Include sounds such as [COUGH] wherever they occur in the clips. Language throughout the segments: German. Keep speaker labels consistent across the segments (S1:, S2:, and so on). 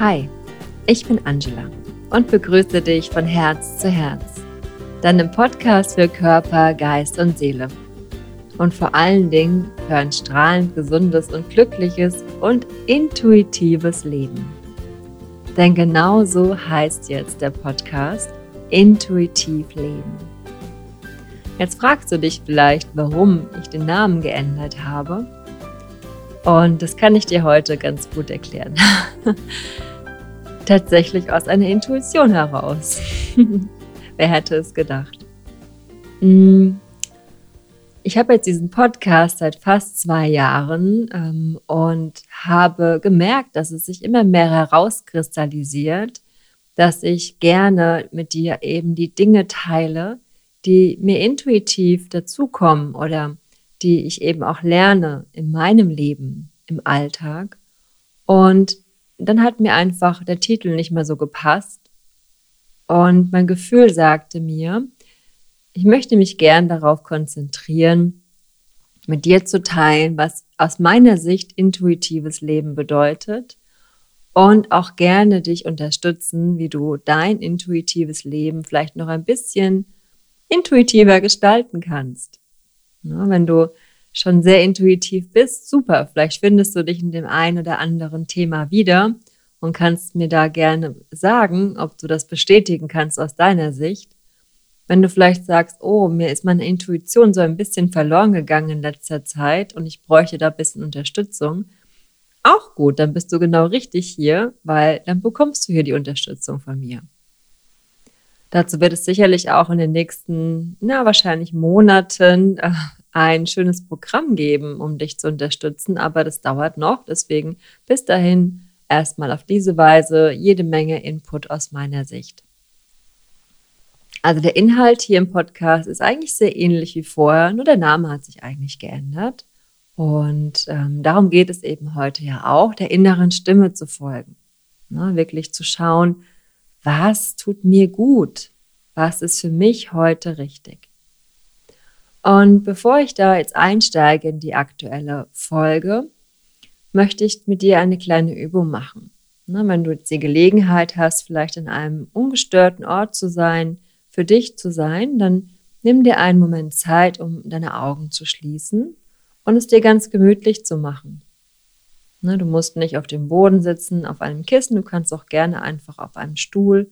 S1: Hi, ich bin Angela und begrüße dich von Herz zu Herz, deinem Podcast für Körper, Geist und Seele. Und vor allen Dingen für ein strahlend gesundes und glückliches und intuitives Leben. Denn genau so heißt jetzt der Podcast Intuitiv Leben. Jetzt fragst du dich vielleicht, warum ich den Namen geändert habe. Und das kann ich dir heute ganz gut erklären. [LAUGHS] Tatsächlich aus einer Intuition heraus. [LAUGHS] Wer hätte es gedacht? Mm. Ich habe jetzt diesen Podcast seit fast zwei Jahren ähm, und habe gemerkt, dass es sich immer mehr herauskristallisiert, dass ich gerne mit dir eben die Dinge teile, die mir intuitiv dazukommen oder die ich eben auch lerne in meinem Leben, im Alltag. Und dann hat mir einfach der Titel nicht mehr so gepasst. Und mein Gefühl sagte mir, ich möchte mich gern darauf konzentrieren, mit dir zu teilen, was aus meiner Sicht intuitives Leben bedeutet und auch gerne dich unterstützen, wie du dein intuitives Leben vielleicht noch ein bisschen intuitiver gestalten kannst. Wenn du schon sehr intuitiv bist, super. Vielleicht findest du dich in dem einen oder anderen Thema wieder und kannst mir da gerne sagen, ob du das bestätigen kannst aus deiner Sicht. Wenn du vielleicht sagst, oh, mir ist meine Intuition so ein bisschen verloren gegangen in letzter Zeit und ich bräuchte da ein bisschen Unterstützung, auch gut, dann bist du genau richtig hier, weil dann bekommst du hier die Unterstützung von mir. Dazu wird es sicherlich auch in den nächsten, na, wahrscheinlich Monaten äh, ein schönes Programm geben, um dich zu unterstützen, aber das dauert noch. Deswegen bis dahin erstmal auf diese Weise jede Menge Input aus meiner Sicht. Also der Inhalt hier im Podcast ist eigentlich sehr ähnlich wie vorher, nur der Name hat sich eigentlich geändert. Und ähm, darum geht es eben heute ja auch, der inneren Stimme zu folgen. Ne, wirklich zu schauen, was tut mir gut? Was ist für mich heute richtig? Und bevor ich da jetzt einsteige in die aktuelle Folge, möchte ich mit dir eine kleine Übung machen. Ne, wenn du jetzt die Gelegenheit hast, vielleicht in einem ungestörten Ort zu sein, für dich zu sein, dann nimm dir einen Moment Zeit, um deine Augen zu schließen und es dir ganz gemütlich zu machen. Ne, du musst nicht auf dem Boden sitzen, auf einem Kissen, du kannst auch gerne einfach auf einem Stuhl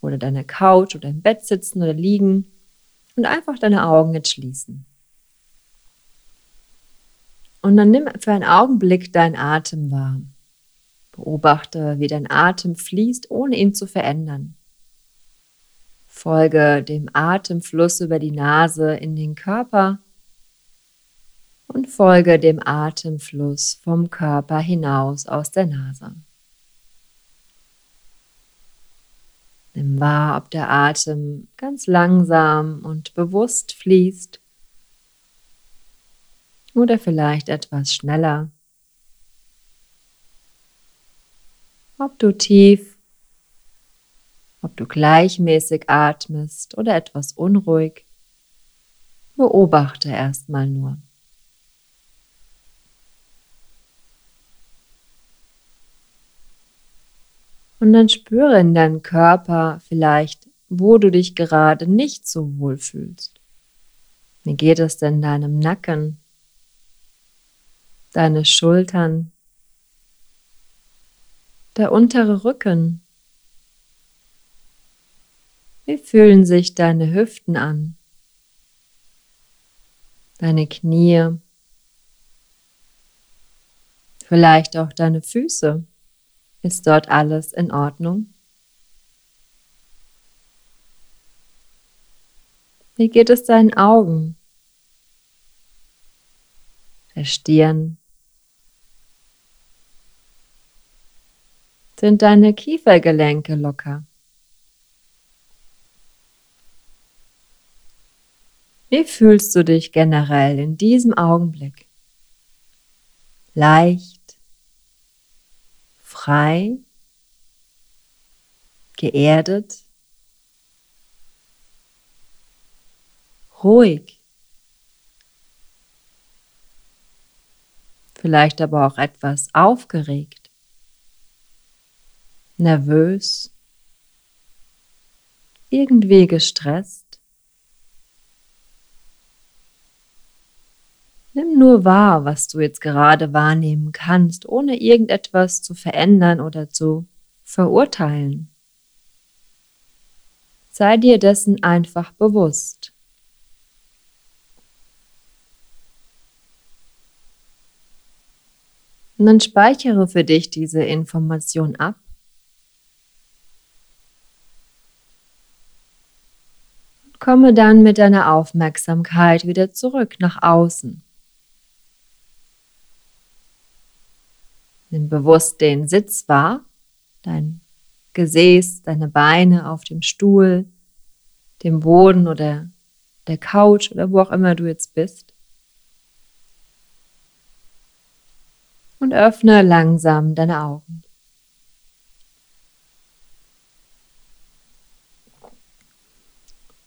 S1: oder deiner Couch oder im Bett sitzen oder liegen und einfach deine Augen jetzt schließen. Und dann nimm für einen Augenblick deinen Atem wahr. Beobachte, wie dein Atem fließt, ohne ihn zu verändern. Folge dem Atemfluss über die Nase in den Körper und folge dem Atemfluss vom Körper hinaus aus der Nase. Nimm wahr, ob der Atem ganz langsam und bewusst fließt oder vielleicht etwas schneller. Ob du tief, ob du gleichmäßig atmest oder etwas unruhig, beobachte erstmal nur. Und dann spüre in deinem Körper vielleicht, wo du dich gerade nicht so wohl fühlst. Wie geht es denn deinem Nacken, deine Schultern, der untere Rücken? Wie fühlen sich deine Hüften an? Deine Knie? Vielleicht auch deine Füße? Ist dort alles in Ordnung? Wie geht es deinen Augen? Der Stirn? Sind deine Kiefergelenke locker? Wie fühlst du dich generell in diesem Augenblick? Leicht, frei, geerdet, ruhig, vielleicht aber auch etwas aufgeregt. nervös, irgendwie gestresst. Nimm nur wahr, was du jetzt gerade wahrnehmen kannst, ohne irgendetwas zu verändern oder zu verurteilen. Sei dir dessen einfach bewusst. Und dann speichere für dich diese Information ab. Und komme dann mit deiner Aufmerksamkeit wieder zurück nach außen. Nimm bewusst den Sitz wahr, dein Gesäß, deine Beine auf dem Stuhl, dem Boden oder der Couch oder wo auch immer du jetzt bist. Und öffne langsam deine Augen.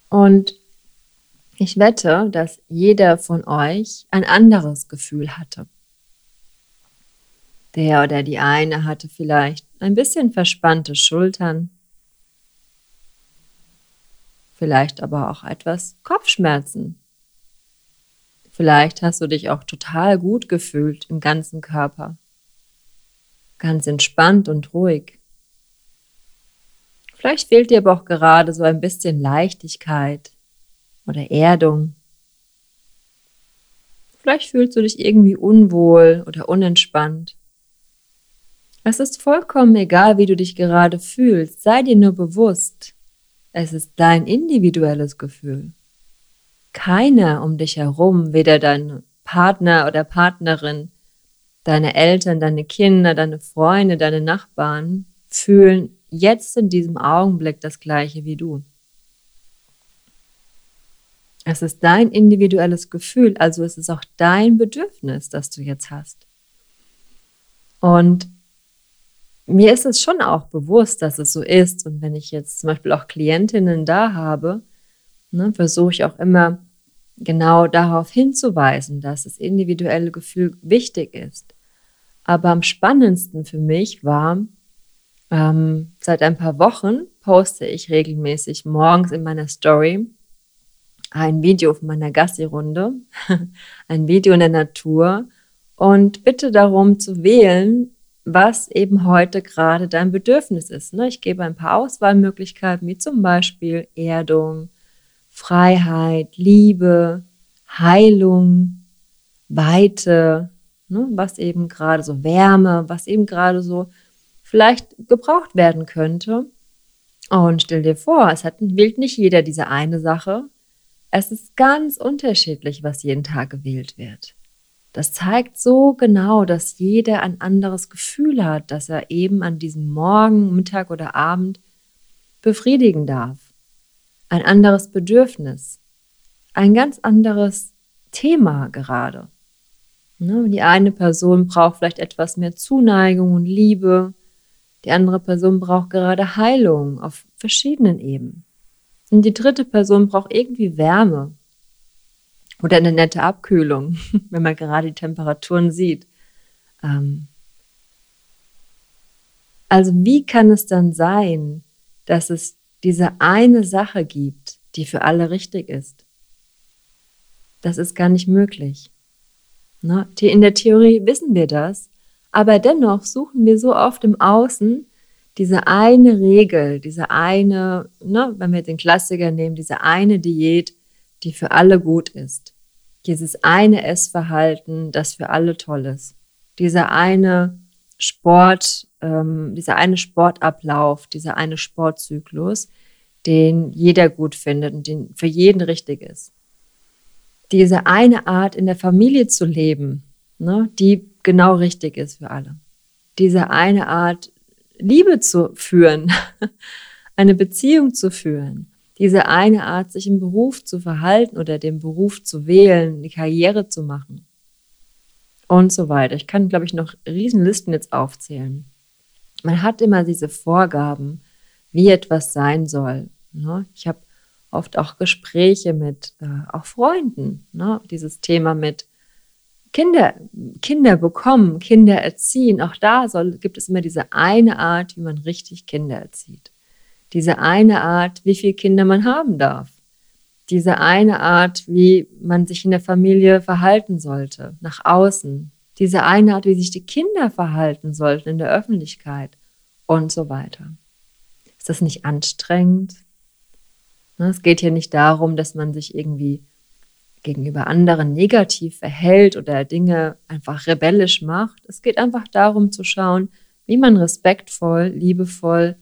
S1: Und ich wette, dass jeder von euch ein anderes Gefühl hatte. Der oder die eine hatte vielleicht ein bisschen verspannte Schultern, vielleicht aber auch etwas Kopfschmerzen. Vielleicht hast du dich auch total gut gefühlt im ganzen Körper, ganz entspannt und ruhig. Vielleicht fehlt dir aber auch gerade so ein bisschen Leichtigkeit oder Erdung. Vielleicht fühlst du dich irgendwie unwohl oder unentspannt. Es ist vollkommen egal, wie du dich gerade fühlst. Sei dir nur bewusst, es ist dein individuelles Gefühl. Keiner um dich herum, weder dein Partner oder Partnerin, deine Eltern, deine Kinder, deine Freunde, deine Nachbarn, fühlen jetzt in diesem Augenblick das gleiche wie du. Es ist dein individuelles Gefühl, also es ist auch dein Bedürfnis, das du jetzt hast. Und mir ist es schon auch bewusst, dass es so ist. Und wenn ich jetzt zum Beispiel auch Klientinnen da habe, ne, versuche ich auch immer genau darauf hinzuweisen, dass das individuelle Gefühl wichtig ist. Aber am spannendsten für mich war, ähm, seit ein paar Wochen poste ich regelmäßig morgens in meiner Story ein Video von meiner Gassi-Runde, [LAUGHS] ein Video in der Natur und bitte darum zu wählen, was eben heute gerade dein Bedürfnis ist. Ne? Ich gebe ein paar Auswahlmöglichkeiten, wie zum Beispiel Erdung, Freiheit, Liebe, Heilung, Weite, ne? was eben gerade so Wärme, was eben gerade so vielleicht gebraucht werden könnte. Und stell dir vor, es hat, wählt nicht jeder diese eine Sache. Es ist ganz unterschiedlich, was jeden Tag gewählt wird. Das zeigt so genau, dass jeder ein anderes Gefühl hat, dass er eben an diesem Morgen, Mittag oder Abend befriedigen darf. Ein anderes Bedürfnis. Ein ganz anderes Thema gerade. Ne, die eine Person braucht vielleicht etwas mehr Zuneigung und Liebe. Die andere Person braucht gerade Heilung auf verschiedenen Ebenen. Und die dritte Person braucht irgendwie Wärme, oder eine nette Abkühlung, [LAUGHS] wenn man gerade die Temperaturen sieht. Ähm also wie kann es dann sein, dass es diese eine Sache gibt, die für alle richtig ist? Das ist gar nicht möglich. Ne? In der Theorie wissen wir das, aber dennoch suchen wir so oft im Außen diese eine Regel, diese eine, ne, wenn wir den Klassiker nehmen, diese eine Diät, die für alle gut ist. Dieses eine Essverhalten, das für alle toll ist. Dieser eine Sport, ähm, dieser eine Sportablauf, dieser eine Sportzyklus, den jeder gut findet und den für jeden richtig ist. Diese eine Art in der Familie zu leben, ne, die genau richtig ist für alle. Diese eine Art Liebe zu führen, [LAUGHS] eine Beziehung zu führen, diese eine Art, sich im Beruf zu verhalten oder den Beruf zu wählen, die Karriere zu machen und so weiter. Ich kann, glaube ich, noch Riesenlisten jetzt aufzählen. Man hat immer diese Vorgaben, wie etwas sein soll. Ne? Ich habe oft auch Gespräche mit äh, auch Freunden, ne? dieses Thema mit Kinder, Kinder bekommen, Kinder erziehen, auch da soll, gibt es immer diese eine Art, wie man richtig Kinder erzieht. Diese eine Art, wie viele Kinder man haben darf. Diese eine Art, wie man sich in der Familie verhalten sollte, nach außen. Diese eine Art, wie sich die Kinder verhalten sollten in der Öffentlichkeit und so weiter. Ist das nicht anstrengend? Ne, es geht hier nicht darum, dass man sich irgendwie gegenüber anderen negativ verhält oder Dinge einfach rebellisch macht. Es geht einfach darum zu schauen, wie man respektvoll, liebevoll,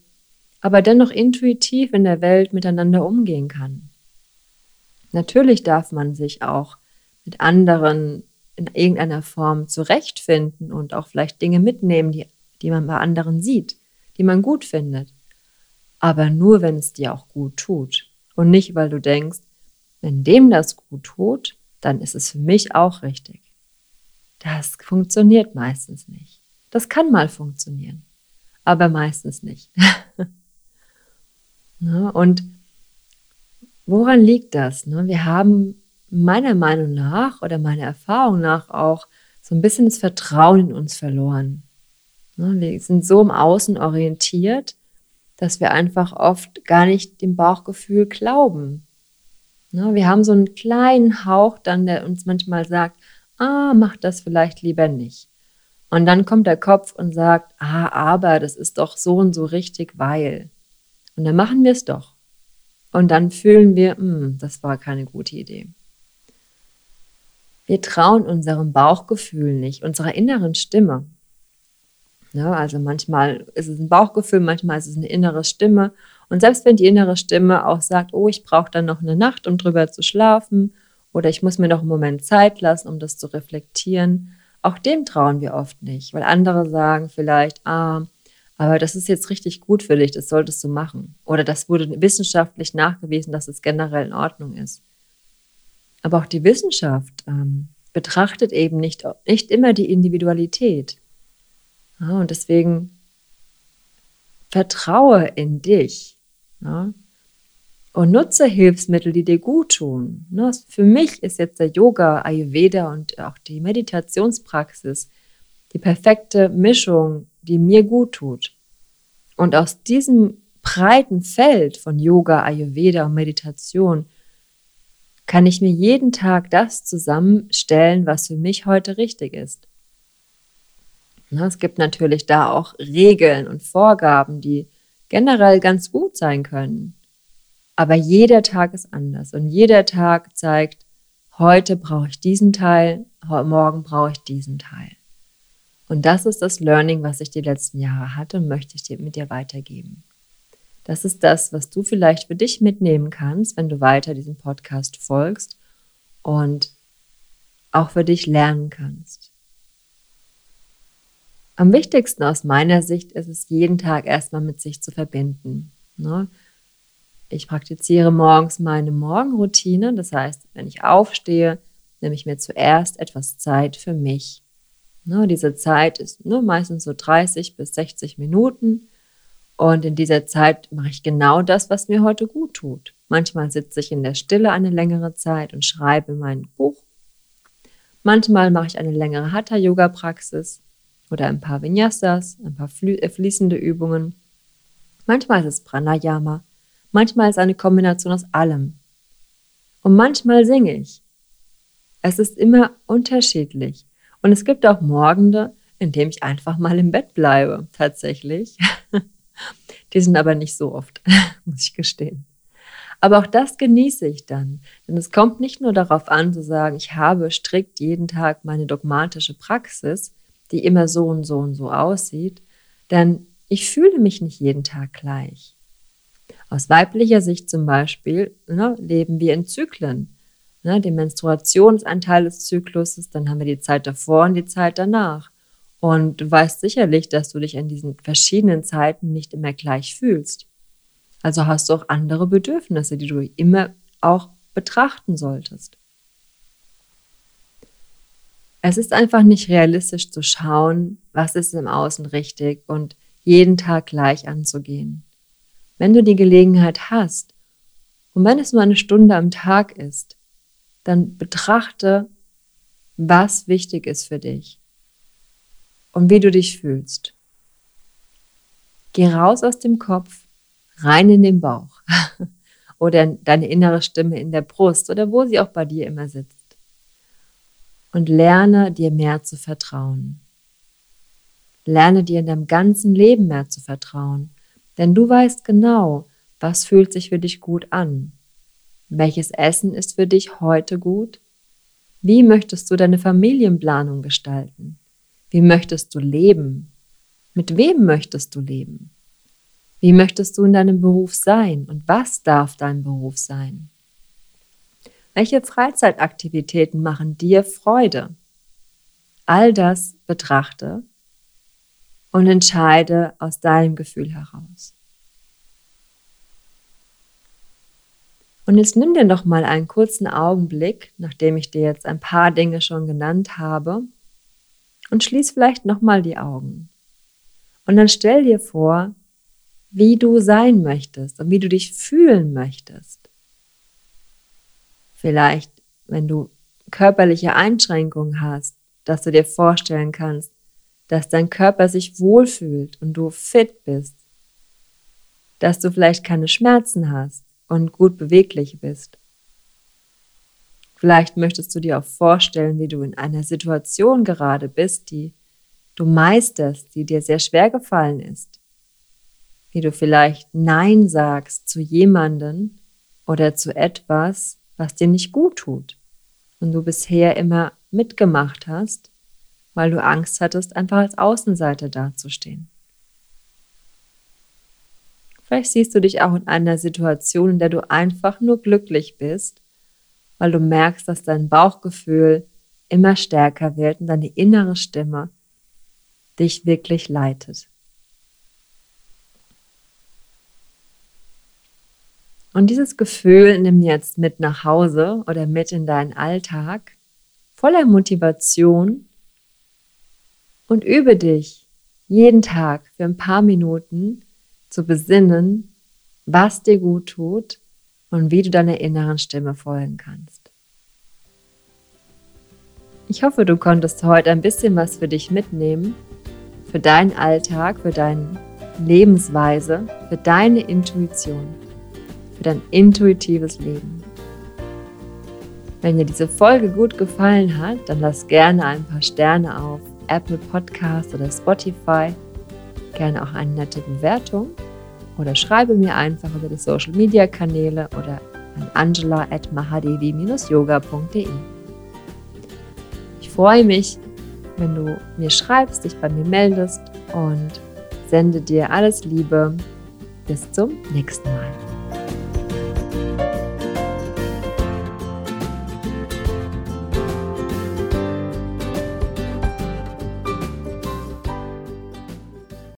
S1: aber dennoch intuitiv in der Welt miteinander umgehen kann. Natürlich darf man sich auch mit anderen in irgendeiner Form zurechtfinden und auch vielleicht Dinge mitnehmen, die, die man bei anderen sieht, die man gut findet. Aber nur, wenn es dir auch gut tut. Und nicht, weil du denkst, wenn dem das gut tut, dann ist es für mich auch richtig. Das funktioniert meistens nicht. Das kann mal funktionieren, aber meistens nicht. [LAUGHS] Ne, und woran liegt das? Ne, wir haben meiner Meinung nach oder meiner Erfahrung nach auch so ein bisschen das Vertrauen in uns verloren. Ne, wir sind so im Außen orientiert, dass wir einfach oft gar nicht dem Bauchgefühl glauben. Ne, wir haben so einen kleinen Hauch dann, der uns manchmal sagt, ah, mach das vielleicht lieber nicht. Und dann kommt der Kopf und sagt, ah, aber das ist doch so und so richtig, weil. Und dann machen wir es doch. Und dann fühlen wir, hm, das war keine gute Idee. Wir trauen unserem Bauchgefühl nicht, unserer inneren Stimme. Ja, also manchmal ist es ein Bauchgefühl, manchmal ist es eine innere Stimme. Und selbst wenn die innere Stimme auch sagt, oh, ich brauche dann noch eine Nacht, um drüber zu schlafen, oder ich muss mir noch einen Moment Zeit lassen, um das zu reflektieren, auch dem trauen wir oft nicht, weil andere sagen vielleicht, ah, aber das ist jetzt richtig gut für dich, das solltest du machen. Oder das wurde wissenschaftlich nachgewiesen, dass es generell in Ordnung ist. Aber auch die Wissenschaft ähm, betrachtet eben nicht, nicht immer die Individualität. Ja, und deswegen vertraue in dich. Ja? Und nutze Hilfsmittel, die dir gut tun. Ne? Für mich ist jetzt der Yoga, Ayurveda und auch die Meditationspraxis die perfekte Mischung, die mir gut tut. Und aus diesem breiten Feld von Yoga, Ayurveda und Meditation kann ich mir jeden Tag das zusammenstellen, was für mich heute richtig ist. Es gibt natürlich da auch Regeln und Vorgaben, die generell ganz gut sein können. Aber jeder Tag ist anders und jeder Tag zeigt, heute brauche ich diesen Teil, morgen brauche ich diesen Teil. Und das ist das Learning, was ich die letzten Jahre hatte und möchte ich dir mit dir weitergeben. Das ist das, was du vielleicht für dich mitnehmen kannst, wenn du weiter diesem Podcast folgst und auch für dich lernen kannst. Am wichtigsten aus meiner Sicht ist es, jeden Tag erstmal mit sich zu verbinden. Ne? Ich praktiziere morgens meine Morgenroutine. Das heißt, wenn ich aufstehe, nehme ich mir zuerst etwas Zeit für mich. Ne, diese Zeit ist nur meistens so 30 bis 60 Minuten. Und in dieser Zeit mache ich genau das, was mir heute gut tut. Manchmal sitze ich in der Stille eine längere Zeit und schreibe mein Buch. Manchmal mache ich eine längere Hatha-Yoga-Praxis oder ein paar Vinyasas, ein paar äh, fließende Übungen. Manchmal ist es Pranayama. Manchmal ist es eine Kombination aus allem. Und manchmal singe ich. Es ist immer unterschiedlich. Und es gibt auch Morgende, in denen ich einfach mal im Bett bleibe, tatsächlich. [LAUGHS] Die sind aber nicht so oft, [LAUGHS] muss ich gestehen. Aber auch das genieße ich dann. Denn es kommt nicht nur darauf an, zu sagen, ich habe strikt jeden Tag meine dogmatische Praxis, die immer so und so und so aussieht, denn ich fühle mich nicht jeden Tag gleich. Aus weiblicher Sicht zum Beispiel ne, leben wir in Zyklen. Ne, den Menstruationsanteil des Zykluses, dann haben wir die Zeit davor und die Zeit danach. Und du weißt sicherlich, dass du dich an diesen verschiedenen Zeiten nicht immer gleich fühlst. Also hast du auch andere Bedürfnisse, die du immer auch betrachten solltest. Es ist einfach nicht realistisch zu schauen, was ist im Außen richtig und jeden Tag gleich anzugehen. Wenn du die Gelegenheit hast, und wenn es nur eine Stunde am Tag ist, dann betrachte was wichtig ist für dich und wie du dich fühlst. Geh raus aus dem Kopf, rein in den Bauch [LAUGHS] oder deine innere Stimme in der Brust oder wo sie auch bei dir immer sitzt. Und lerne dir mehr zu vertrauen. Lerne dir in deinem ganzen Leben mehr zu vertrauen, denn du weißt genau, was fühlt sich für dich gut an. Welches Essen ist für dich heute gut? Wie möchtest du deine Familienplanung gestalten? Wie möchtest du leben? Mit wem möchtest du leben? Wie möchtest du in deinem Beruf sein und was darf dein Beruf sein? Welche Freizeitaktivitäten machen dir Freude? All das betrachte und entscheide aus deinem Gefühl heraus. Und jetzt nimm dir doch mal einen kurzen Augenblick, nachdem ich dir jetzt ein paar Dinge schon genannt habe, und schließ vielleicht nochmal die Augen. Und dann stell dir vor, wie du sein möchtest und wie du dich fühlen möchtest. Vielleicht, wenn du körperliche Einschränkungen hast, dass du dir vorstellen kannst, dass dein Körper sich wohlfühlt und du fit bist, dass du vielleicht keine Schmerzen hast und gut beweglich bist. Vielleicht möchtest du dir auch vorstellen, wie du in einer Situation gerade bist, die du meisterst, die dir sehr schwer gefallen ist. Wie du vielleicht Nein sagst zu jemanden oder zu etwas, was dir nicht gut tut und du bisher immer mitgemacht hast, weil du Angst hattest, einfach als Außenseiter dazustehen. Vielleicht siehst du dich auch in einer Situation, in der du einfach nur glücklich bist weil du merkst, dass dein Bauchgefühl immer stärker wird und deine innere Stimme dich wirklich leitet. Und dieses Gefühl nimm jetzt mit nach Hause oder mit in deinen Alltag voller Motivation und übe dich jeden Tag für ein paar Minuten zu besinnen, was dir gut tut und wie du deiner inneren Stimme folgen kannst. Ich hoffe, du konntest heute ein bisschen was für dich mitnehmen, für deinen Alltag, für deine Lebensweise, für deine Intuition, für dein intuitives Leben. Wenn dir diese Folge gut gefallen hat, dann lass gerne ein paar Sterne auf Apple Podcast oder Spotify, gerne auch eine nette Bewertung oder schreibe mir einfach über die Social Media Kanäle oder an angela at mahadevi-yoga.de. Ich freue mich, wenn du mir schreibst, dich bei mir meldest und sende dir alles Liebe. Bis zum nächsten Mal.